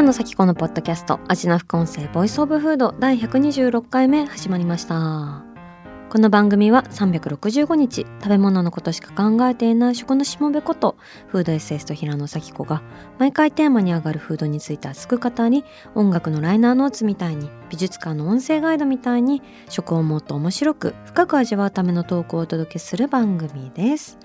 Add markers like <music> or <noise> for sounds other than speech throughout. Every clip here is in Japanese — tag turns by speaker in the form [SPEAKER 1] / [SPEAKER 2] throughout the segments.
[SPEAKER 1] 平野紗季子のポッドキャスト味な副音声 Voice of Food 第126回目始まりましたこの番組は365日食べ物のことしか考えていない食のしもべことフードエッセイスト平野紗季子が毎回テーマに上がるフードについて熱く語り音楽のライナーノーツみたいに美術館の音声ガイドみたいに食をもっと面白く深く味わうためのトークをお届けする番組です。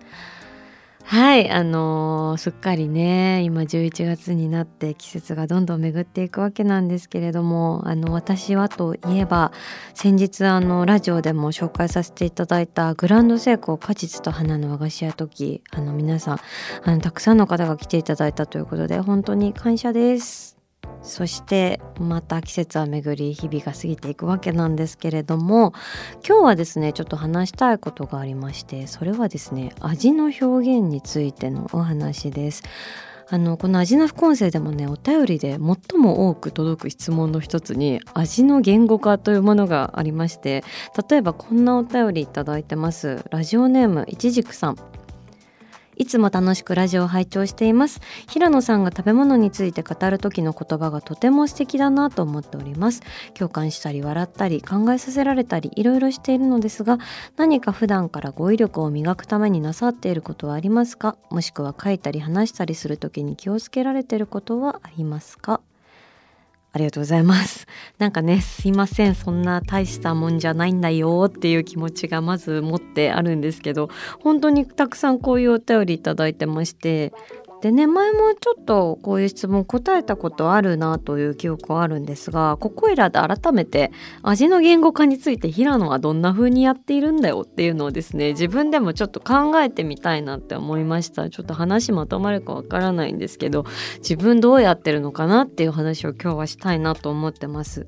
[SPEAKER 1] はいあのーすっかりね今11月になって季節がどんどん巡っていくわけなんですけれどもあの私はといえば先日あのラジオでも紹介させていただいたグランドセイコー果実と花の和菓子屋時あの皆さんあのたくさんの方が来ていただいたということで本当に感謝です。そしてまた季節は巡り日々が過ぎていくわけなんですけれども今日はですねちょっと話したいことがありましてそれはですね味の表現についてのお話です。あのこの味の副音声でもねお便りで最も多く届く質問の一つに味の言語化というものがありまして例えばこんなお便りいいてますラジオネームいちじくさんいつも楽しくラジオを拝聴しています。平野さんが食べ物について語る時の言葉がとても素敵だなと思っております。共感したり笑ったり考えさせられたりいろいろしているのですが何か普段から語彙力を磨くためになさっていることはありますか？もしくは書いたり話したりする時に気をつけられていることはありますか？ありがとうございます。なんかね、すいません、そんな大したもんじゃないんだよっていう気持ちがまず持ってあるんですけど、本当にたくさんこういうお便りいただいてまして、でね、前もちょっとこういう質問答えたことあるなという記憶はあるんですが、ここいらで改めて味の言語化について平野はどんな風にやっているんだよっていうのをですね、自分でもちょっと考えてみたいなって思いました。ちょっと話まとまるかわからないんですけど、自分どうやってるのかなっていう話を今日はしたいなと思ってます。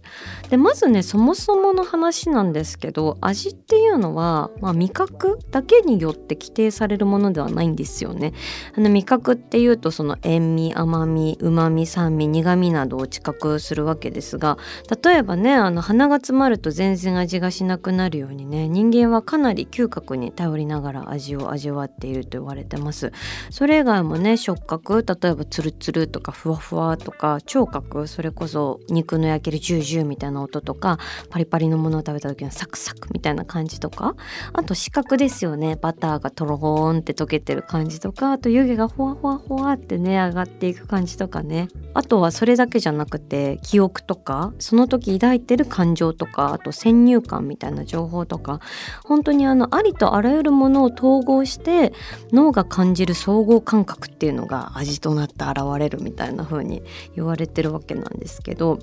[SPEAKER 1] でまずねそもそもの話なんですけど味っていうのは、まあ、味覚だけによって規定されるものではないんですよね。あの味覚っていうとその塩味甘みうまみ酸味苦味などを知覚するわけですが例えばねあの鼻が詰まると全然味がしなくなるようにね人間はかなり嗅覚に頼りながら味を味わっていると言われてます。それ以外もね触覚例えばツルツルとかふわふわとか聴覚それこそ肉の焼けるジュージューみたいな音とかパリパリのものを食べた時のサクサクみたいな感じとかあと視覚ですよねバターがとろーんって溶けてる感じとかあと湯気がほわほわほわってね上がっていく感じとかねあとはそれだけじゃなくて記憶とかその時抱いてる感情とかあと先入観みたいな情報とか本当にあのありとあらゆるものを統合して脳が感じる総合感覚っていうのが味となって現れるみたいな風に言われてるわけなんですけど。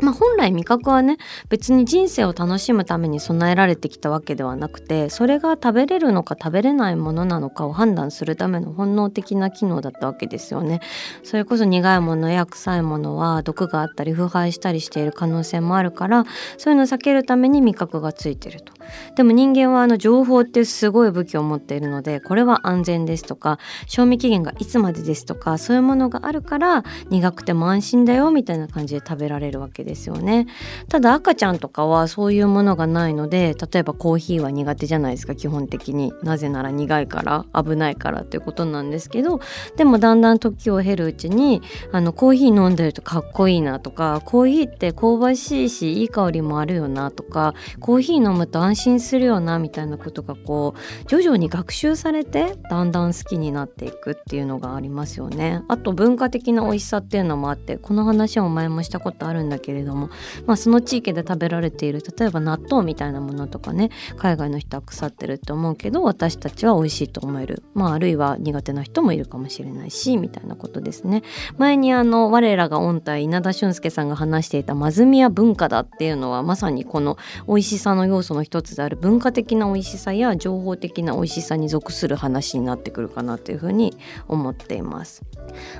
[SPEAKER 1] まあ、本来味覚はね別に人生を楽しむために備えられてきたわけではなくてそれが食べれるのか食べれないものなのかを判断するための本能的な機能だったわけですよね。それこそ苦いものや臭いものは毒があったり腐敗したりしている可能性もあるからそういうのを避けるために味覚がついてると。でも人間はあの情報ってすごい武器を持っているのでこれは安全ですとか賞味期限がいつまでですとかそういうものがあるから苦くても安心だよみたいな感じで食べられるわけですですよね。ただ赤ちゃんとかはそういうものがないので例えばコーヒーは苦手じゃないですか基本的になぜなら苦いから危ないからっていうことなんですけどでもだんだん時を経るうちにあのコーヒー飲んでるとかっこいいなとかコーヒーって香ばしいしいい香りもあるよなとかコーヒー飲むと安心するよなみたいなことがこう徐々に学習されてだんだん好きになっていくっていうのがありますよね。あと文化的な美味しさっていうのもあってこの話も前もしたことあるんだけれれども、まあ、その地域で食べられている例えば納豆みたいなものとかね海外の人は腐ってるって思うけど私たちは美味しいと思える、まあ、あるいは苦手な人もいるかもしれないしみたいなことですね。前にあの我らが御体稲田俊介さんが話していた「まずみや文化だ」っていうのはまさにこの美味しさの要素の一つである文化的な美味しさや情報的な美味しさに属する話になってくるかなというふうに思っています。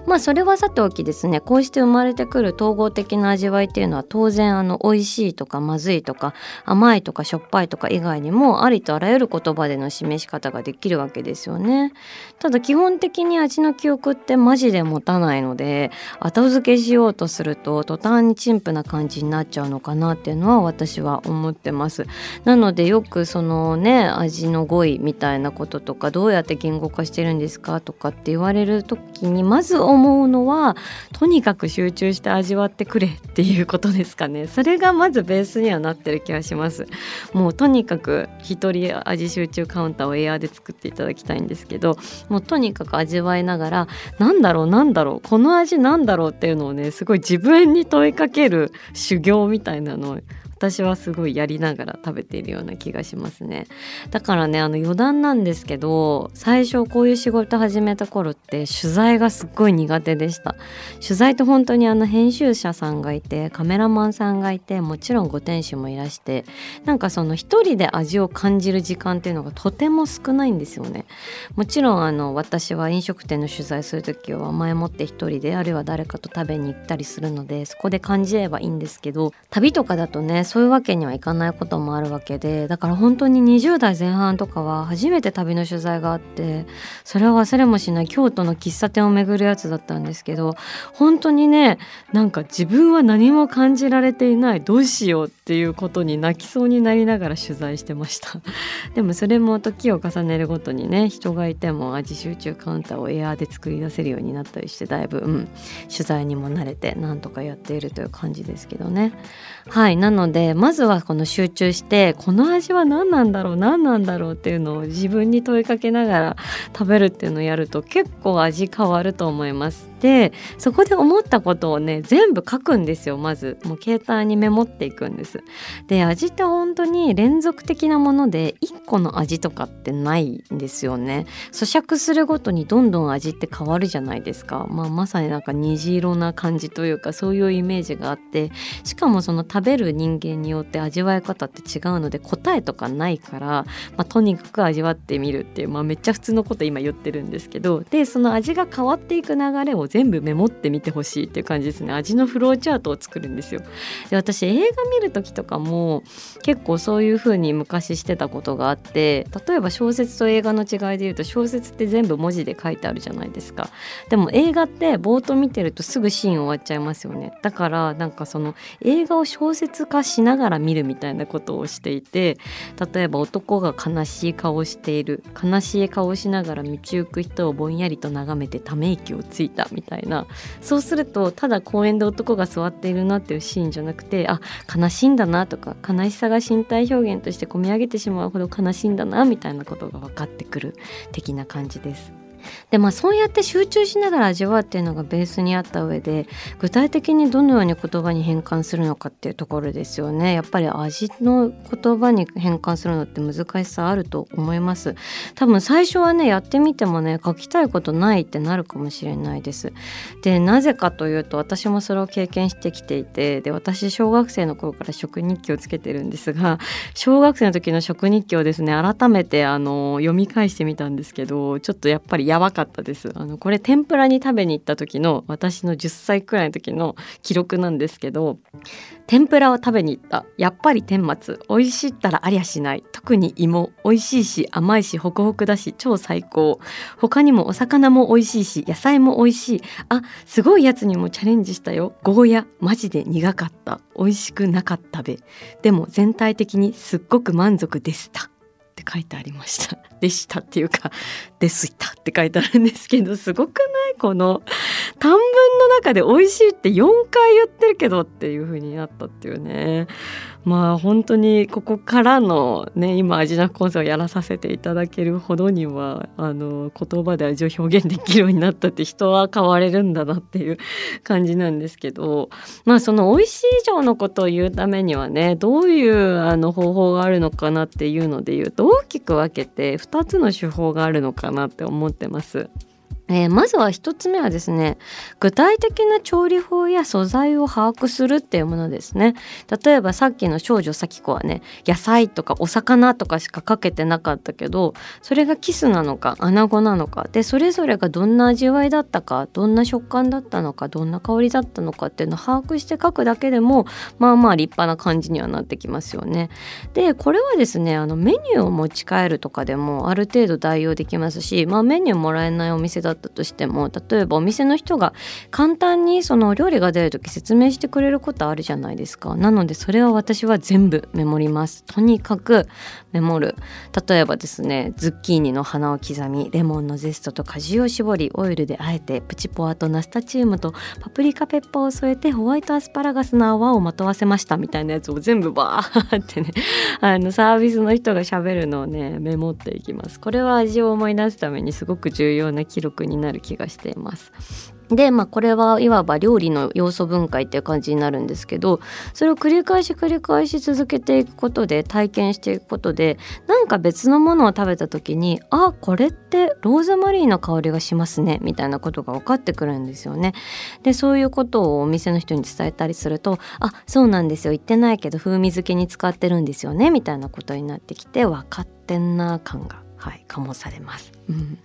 [SPEAKER 1] まあそれはさておきですねこうして生まれてくる統合的な味わいっていうのは当然あの美味しいとかまずいとか甘いとかしょっぱいとか以外にもありとあらゆる言葉での示し方ができるわけですよね。ただ基本的に味の記憶ってマジで持たないので後付けしようとすると途端に陳腐な感じになっちゃうのかなっていうのは私は思ってます。なのでよくそのね味の語彙みたいなこととかどうやって言語化してるんですかとかって言われる時にまず思うのはとにかく集中して味わってくれっていうこことですかね。それがまずベースにはなってる気がします。もうとにかく一人味集中カウンターをエアーで作っていただきたいんですけどもうとにかく味わいながらなんだろうなんだろうこの味なんだろうっていうのをねすごい自分に問いかける修行みたいなのを私はすごいやりながら食べているような気がしますね。だからねあの余談なんですけど最初こういう仕事始めた頃って取材がすっごい苦手でした。取材って本当にあの編集者さんがいてカメラマンさんがいてもちろんご店主もいらしてなんかその一人で味を感じる時間っていうのがとても少ないんですよね。もちろんあの私は飲食店の取材する時は前もって一人であるいは誰かと食べに行ったりするのでそこで感じればいいんですけど旅とかだとねそういうわけにはいかないこともあるわけでだから本当に20代前半とかは初めて旅の取材があってそれは忘れもしない京都の喫茶店を巡るやつだったんですけど本当にねなんか自分は何も感じられていないどうしようっていうことに泣きそうになりながら取材してました。<laughs> でもそれも時を重ねるごとにね人がいても味集中カウンターをエアーで作り出せるようになったりしてだいぶ、うん、取材にも慣れてなんとかやっているという感じですけどね。はいなのででまずはこの集中してこの味は何なんだろう何なんだろうっていうのを自分に問いかけながら食べるっていうのをやると結構味変わると思います。でそこで思ったことをね全部書くんですよまず。もう携帯にメモっていくんです。で味って本当に連続的なもので1個の味とかってないんですよね。咀嚼するごとにどんどん味って変わるじゃないですか、まあ、まさになんか虹色な感じというかそういうイメージがあってしかもその食べる人間によって味わい方って違うので答えとかないから、まあ、とにかく味わってみるっていう、まあ、めっちゃ普通のこと今言ってるんですけどでその味が変わっていく流れを全部メモってみてほしいっていう感じですね。味のフローチャートを作るんですよ。で私映画見る時とかも結構そういう風に昔してたことがあって例えば小説と映画の違いで言うと小説って全部文字で書いてあるじゃないですか。でも映画って冒頭見てるとすぐシーン終わっちゃいますよね。だからなんかその映画を小説化ししながら見るみたいなことをしていて例えば男が悲しい顔をしている悲しい顔をしながら道行く人をぼんやりと眺めてため息をついたみたいなそうするとただ公園で男が座っているなっていうシーンじゃなくてあ悲しいんだなとか悲しさが身体表現として込み上げてしまうほど悲しいんだなみたいなことが分かってくる的な感じです。でまあそうやって集中しながら味わうっていうのがベースにあった上で具体的にどのように言葉に変換するのかっていうところですよね。やっぱり味の言葉に変換するのって難しさあると思います。多分最初はねやってみてもね書きたいことないってなるかもしれないです。でなぜかというと私もそれを経験してきていてで私小学生の頃から食日記をつけてるんですが小学生の時の食日記をですね改めてあの読み返してみたんですけどちょっとやっぱりやばかったです。あのこれ天ぷらに食べに行った時の私の10歳くらいの時の記録なんですけど天ぷらを食べに行った。やっぱり天末美味しいったらありゃしない。特に芋美味しいし甘いしホクホクだし超最高。他にもお魚も美味しいし野菜も美味しい。あすごいやつにもチャレンジしたよ。ゴーヤマジで苦かった。美味しくなかったべ。でも全体的にすっごく満足でした。書いてありました。<laughs> でしたっていうかですったって書いてあるんですけどすごくないこの短文の中で美味しいって4回言ってるけどっていう風になったっていうね。まあ本当にここからのね今味なコンサをやらさせていただけるほどにはあの言葉で味を表現できるようになったって人は変われるんだなっていう感じなんですけど。まあその美味しい以上のことを言うためにはねどういうあの方法があるのかなっていうので言うと大きく分けて2つの手法があるのかなって思ってます。えー、まずは1つ目はですね具体的な調理法や素材を把握するっていうものですね。例えばさっきの少女咲子はね野菜とかお魚とかしかかけてなかったけどそれがキスなのか穴子なのかでそれぞれがどんな味わいだったかどんな食感だったのかどんな香りだったのかっていうのを把握して書くだけでもまあまあ立派な感じにはなってきますよね。でこれはですねあのメニューを持ち帰るとかでもある程度代用できますしまあメニューもらえないお店だったとしても例えばお店の人が簡単にその料理が出る時説明してくれることあるじゃないですか。なのでそれは私は全部メモります。とにかくメモる。例えばですねズッキーニの花を刻みレモンのゼストと果汁を絞りオイルであえてプチポワとナスタチウムとパプリカペッパーを添えてホワイトアスパラガスの泡をまとわせました。みたいなやつを全部バーってね <laughs> あのサービスの人がしゃべるのをねメモっていきます。これは味を思い出すためにすごく重要な記録になる気がしています。でまあこれはいわば料理の要素分解っていう感じになるんですけどそれを繰り返し繰り返し続けていくことで体験していくことでなんか別のものを食べた時にあこれってローズマリーの香りがしますねみたいなことが分かってくるんですよね。でそういうことをお店の人に伝えたりするとあそうなんですよ言ってないけど風味付けに使ってるんですよねみたいなことになってきて分かってんな感がはい醸されます。うん、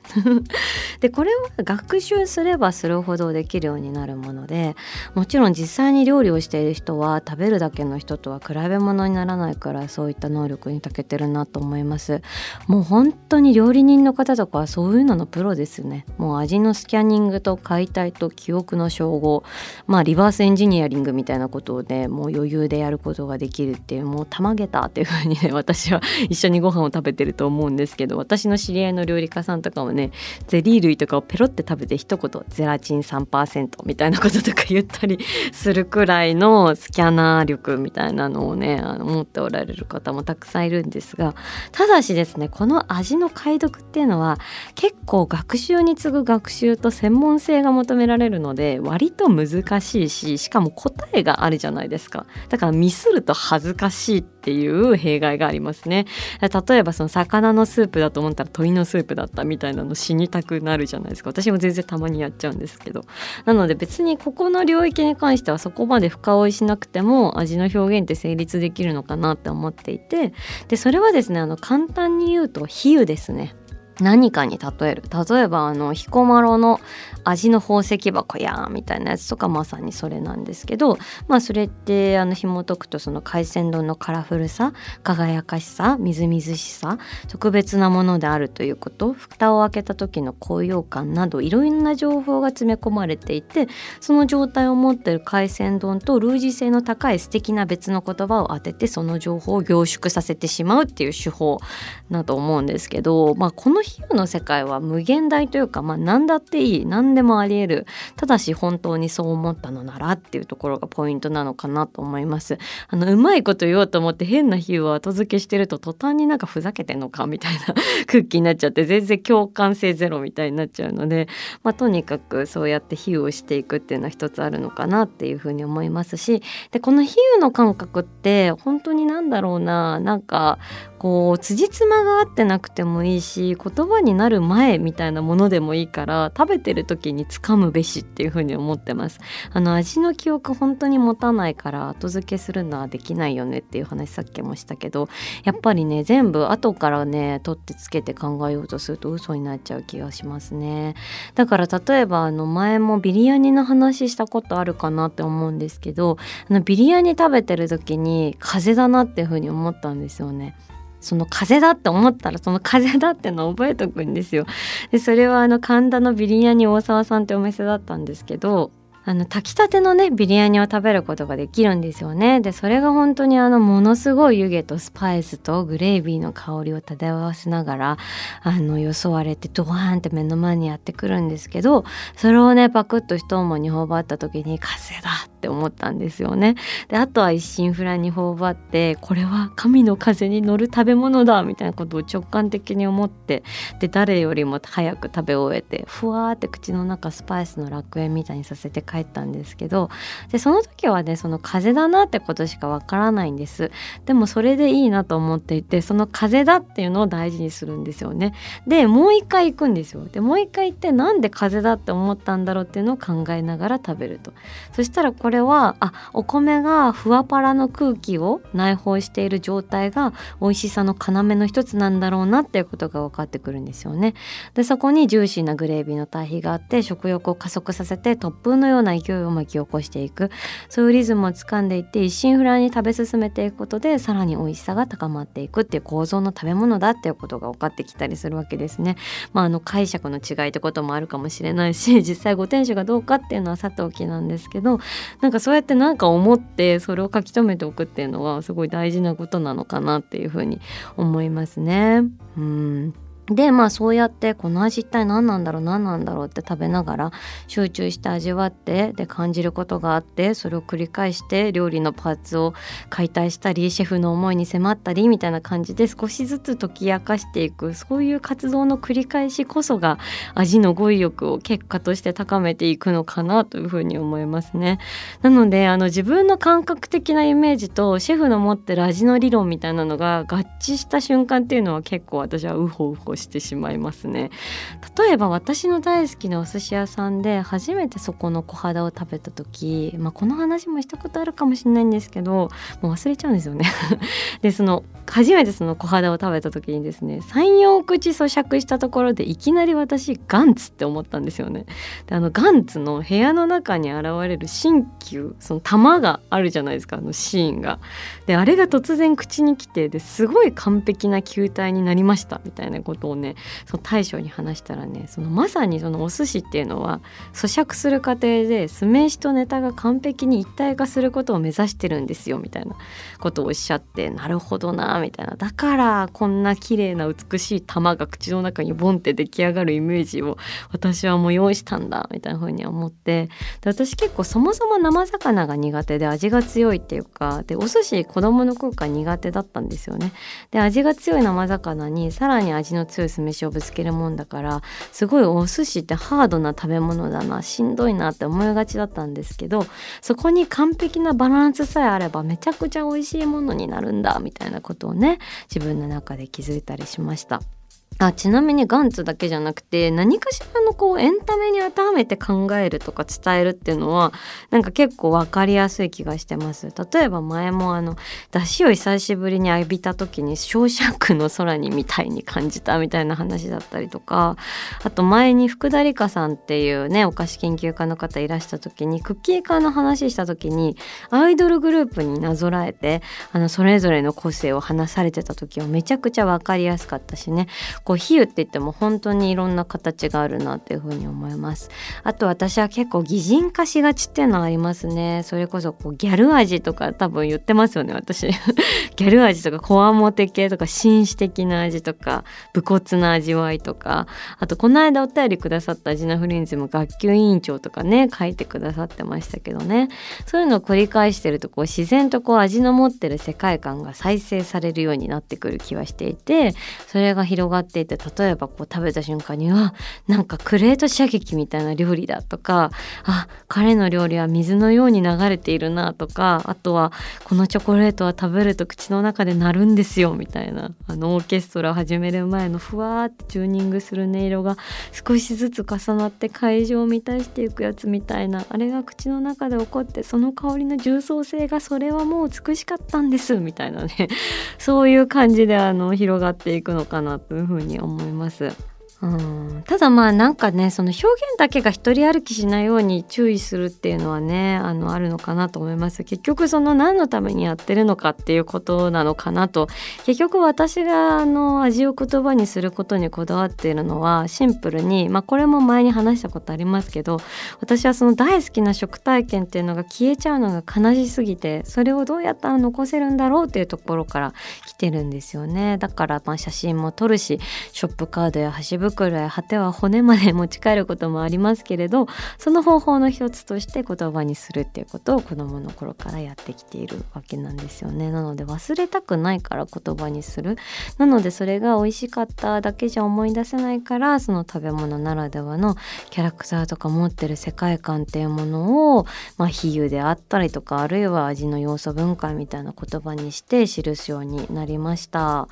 [SPEAKER 1] <laughs> でこれは学習すればするほどできるようになるものでもちろん実際に料理をしている人は食べるだけの人とは比べ物にならないからそういった能力に長けてるなと思います。もう本当に料理人の方とかはそういうののプロですね。もう味のスキャニングと解体と記憶の照合。まあリバースエンジニアリングみたいなことをねもう余裕でやることができるっていうもうたまげたっていうふうにね私は一緒にご飯を食べてると思うんですけど私の知り合いの料理家さんさんとかもねゼリー類とかをペロって食べて一言ゼラチン3%みたいなこととか言ったりするくらいのスキャナー力みたいなのをねあの持っておられる方もたくさん。いるん。ですがただしですねこの味の解読っていうのは結構学習に次ぐ学習と専門性が求められるので割と難しいししかも答えがあるじゃないですかだからミスると恥ずかしいっていう弊害がありますね。例えばその魚のスープだと思ったら鶏のスープだったみたいなの死にたくなるじゃないですか。私も全然たまにやっちゃうんですけど。なので別にここの領域に関してはそこまで深追いしなくても味の表現って成立できるのかなって思っていて。でそれはですねあの簡単に言うと比喩ですね。何かに例える。例えばあの彦摩呂の味の宝石箱やみたいなやつとかまさにそれなんですけどまあそれってあの紐解くとその海鮮丼のカラフルさ輝かしさみずみずしさ特別なものであるということ蓋を開けた時の高揚感などいろんな情報が詰め込まれていてその状態を持っている海鮮丼と類似性の高い素敵な別の言葉を当ててその情報を凝縮させてしまうっていう手法だと思うんですけど、まあ、この比喩の世界は無限大というか、まあ、何だっていい何でもありえるただし本当にそう思ったのならっていうところがポイントなのかなと思います。あのうまいこと言おうと思って変な比喩を後付けしてると途端になんかふざけてんのかみたいな <laughs> 空気になっちゃって全然共感性ゼロみたいになっちゃうので、まあ、とにかくそうやって比喩をしていくっていうのは一つあるのかなっていうふうに思いますしでこの比喩の感覚って本当になんだろうななんかこう辻褄が合ってなくてもいいし言葉になる前みたいなものでもいいから食べてる時に掴むべしっていう風に思ってます。あの味の記憶本当に持たないから後付けするのはできないよねっていう話さっきもしたけどやっぱりね全部後からね取ってつけて考えようとすると嘘になっちゃう気がしますね。だから例えばあの前もビリヤニの話したことあるかなって思うんですけどあのビリヤニ食べてる時に風邪だなっていう風に思ったんですよね。その風だって思ったらその風だってのを覚えとくんですよ。でそれはあの神田のビリヤニ大沢さんってお店だったんですけどあの炊きたてのねビリヤニを食べることができるんですよね。でそれが本当にあのものすごい湯気とスパイスとグレービーの香りを漂わせながらあのよそわれてドワーンって目の前にやってくるんですけどそれをねパクッと一思いに頬張った時に風だって思ったんですよね。であとは一心不乱に頬張ってこれは神の風に乗る食べ物だみたいなことを直感的に思ってで誰よりも早く食べ終えてふわーって口の中スパイスの楽園みたいにさせて帰帰ったんですけどでその時はねその風邪だなってことしかわからないんです。でもそれでいいなと思っていてその風邪だっていうのを大事にするんですよね。でもう一回行くんですよ。でもう一回行ってなんで風邪だって思ったんだろうっていうのを考えながら食べると。そしたらこれはあお米がふわパラの空気を内包している状態が美味しさの要の一つなんだろうなっていうことが分かってくるんですよね。でそこにジューシーなグレービーの対比があって食欲を加速させて突風のような勢いを巻き起こしていくそういうリズムをつかんでいって一心不乱に食べ進めていくことでさらに美味しさが高まっていくっていう構造の食べ物だっていうことが分かってきたりするわけですね。まあ、あの解釈の違いってこともあるかもしれないし <laughs> 実際ご店主がどうかっていうのはさておきなんですけどなんかそうやって何か思ってそれを書き留めておくっていうのはすごい大事なことなのかなっていうふうに思いますね。うんでまあそうやってこの味一体何なんだろう何なんだろうって食べながら集中して味わってで感じることがあってそれを繰り返して料理のパーツを解体したりシェフの思いに迫ったりみたいな感じで少しずつ解き明かしていくそういう活動の繰り返しこそが味の語彙力を結果として高めていくのかなというふうに思いますね。なのであの自分の感覚的なイメージとシェフの持ってる味の理論みたいなのが合致した瞬間っていうのは結構私はウホウホしてしまいますね。例えば私の大好きなお寿司屋さんで初めてそこの小肌を食べた時、まあ、この話もしたことあるかもしれないんですけどもう忘れちゃうんですよね。<laughs> でその初めてその小肌を食べた時にですね34口咀嚼したところでいきなり私ガンツって思ったんですよね。であのガンツの部屋の中に現れる鍼灸その玉があるじゃないですかあのシーンが。であれが突然口に来てですごい完璧な球体になりましたみたいなことをねその大将に話したらねそのまさにそのお寿司っていうのは咀嚼する過程で酢飯とネタが完璧に一体化することを目指してるんですよみたいなことをおっしゃってなるほどなみたいなだからこんな綺麗な美しい玉が口の中にボンって出来上がるイメージを私はもう用意したんだみたいな風に思ってで私結構そもそも生魚が苦手で味が強いっていうかでお寿司子供の頃から苦手だったんですよね。で味が強い生魚にさらに味の強い酢飯をぶつけるもんだからすごいお寿司ってハードな食べ物だなしんどいなって思いがちだったんですけどそこに完璧なバランスさえあればめちゃくちゃ美味しいものになるんだみたいなことをね自分の中で気づいたりしました。あちなみにガンツだけじゃなくて何かしらのこうエンタメに当てはめて考えるとか伝えるっていうのはなんか結構分かりやすい気がしてます。例えば前もあの出汁を久しぶりに浴びた時に「ショーシャンクの空に」みたいに感じたみたいな話だったりとかあと前に福田理香さんっていうねお菓子研究家の方いらした時にクッキー化の話した時にアイドルグループになぞらえてあのそれぞれの個性を話されてた時はめちゃくちゃ分かりやすかったしね。こう比喩って言っても本当にいろんな形があるなっていうふうに思います。あと私は結構擬人化しがちっていうのはありますね。それこそこうギャル味とか多分言ってますよね私。<laughs> ギャル味とかこわもて系とか紳士的な味とか武骨な味わいとか。あとこの間お便りくださったジナフリンズも学級委員長とかね書いてくださってましたけどね。そういうのを繰り返してるとこう自然とこう味の持ってる世界観が再生されるようになってくる気はしていてそれが広がっていて例えばこう食べた瞬間にはなんかクレート射撃みたいな料理だとかあ彼の料理は水のように流れているなとかあとはこのチョコレートは食べると口の中で鳴るんですよみたいなあのオーケストラを始める前のふわーってチューニングする音色が少しずつ重なって会場を満たしていくやつみたいなあれが口の中で起こってその香りの重層性がそれはもう美しかったんですみたいなねそういう感じであの広がっていくのかなというふうにに思います。うん。ただまあなんかねその表現だけが一人歩きしないように注意するっていうのはねあのあるのかなと思います。結局その何のためにやってるのかっていうことなのかなと。結局私があの味を言葉にすることにこだわっているのはシンプルにまあこれも前に話したことありますけど私はその大好きな食体験っていうのが消えちゃうのが悲しすぎてそれをどうやったら残せるんだろうっていうところから来てるんですよね。だからまあ写真も撮るしショップカードや箸袋袋や果ては骨まで持ち帰ることもありますけれどその方法の一つとして言葉にするっていうことを子どもの頃からやってきているわけなんですよねなので忘れたくないから言葉にするなのでそれが美味しかっただけじゃ思い出せないからその食べ物ならではのキャラクターとか持ってる世界観っていうものを、まあ、比喩であったりとかあるいは味の要素分解みたいな言葉にして記すようになりました。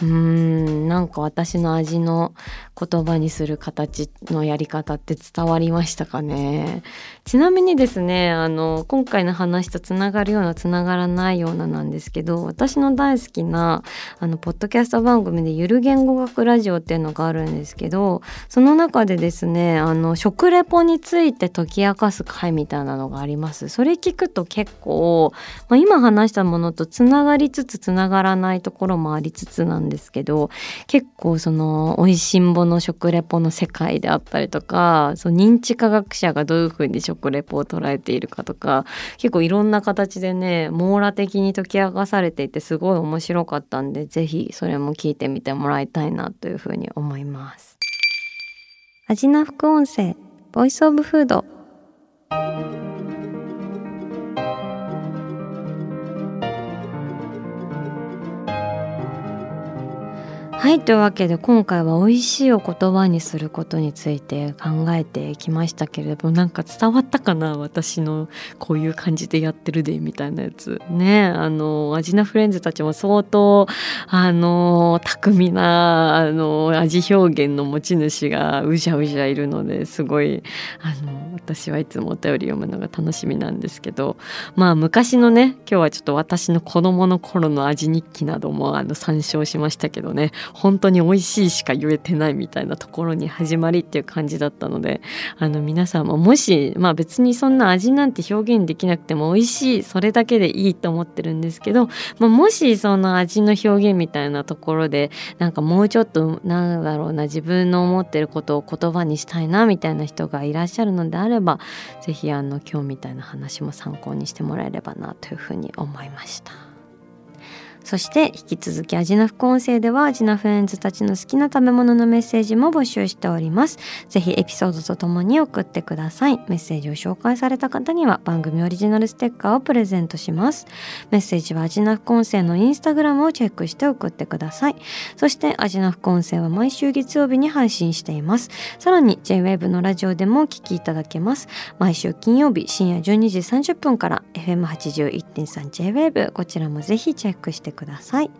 [SPEAKER 1] うーんなんか私の味の言葉にする形のやり方って伝わりましたかね？ちなみにですねあの今回の話とつながるようなつながらないようななんですけど私の大好きなあのポッドキャスト番組でゆる言語学ラジオっていうのがあるんですけどその中でですねあの食レポについて解き明かす回みたいなのがあります。それ聞くと結構、まあ、今話したものとつながりつつつながらないところもありつつなんんですけど結構その美味しんぼの食レポの世界であったりとかその認知科学者がどういうふうに食レポを捉えているかとか結構いろんな形でね網羅的に解き明かされていてすごい面白かったんで是非それも聞いてみてもらいたいなというふうに思います。味な副音声ボイスオブフードはいというわけで今回は美味しいを言葉にすることについて考えてきましたけれどもなんか伝わったかな私のこういう感じでやってるでみたいなやつ。ねあの味なフレンズたちも相当あの巧みなあの味表現の持ち主がうじゃうじゃいるのですごいあの私はいつもお便り読むのが楽しみなんですけどまあ昔のね今日はちょっと私の子供の頃の味日記などもあの参照しましたけどね本当に美味しいしか言えてないみたいなところに始まりっていう感じだったのであの皆さんももしまあ別にそんな味なんて表現できなくても美味しいそれだけでいいと思ってるんですけど、まあ、もしその味の表現みたいなところでなんかもうちょっとなんだろうな自分の思ってることを言葉にしたいなみたいな人がいらっしゃるのであれば是非今日みたいな話も参考にしてもらえればなというふうに思いました。そして引き続き味の副音声では味のフレンズたちの好きな食べ物のメッセージも募集しております。ぜひエピソードとともに送ってください。メッセージを紹介された方には番組オリジナルステッカーをプレゼントします。メッセージは味の副音声のインスタグラムをチェックして送ってください。そして味の副音声は毎週月曜日に配信しています。さらに JWAVE のラジオでもお聞きいただけます。毎週金曜日深夜12時30分から FM81.3JWAVE こちらもぜひチェックしてください。ください。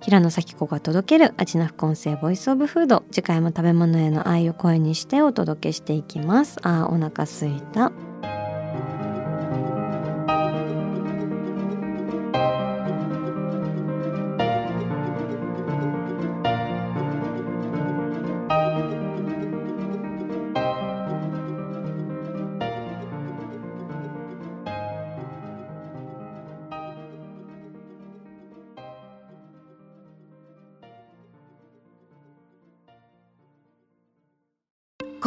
[SPEAKER 1] 平野咲子が届ける味の副音声ボイスオブフード。次回も食べ物への愛を声にしてお届けしていきます。あーお腹すいた。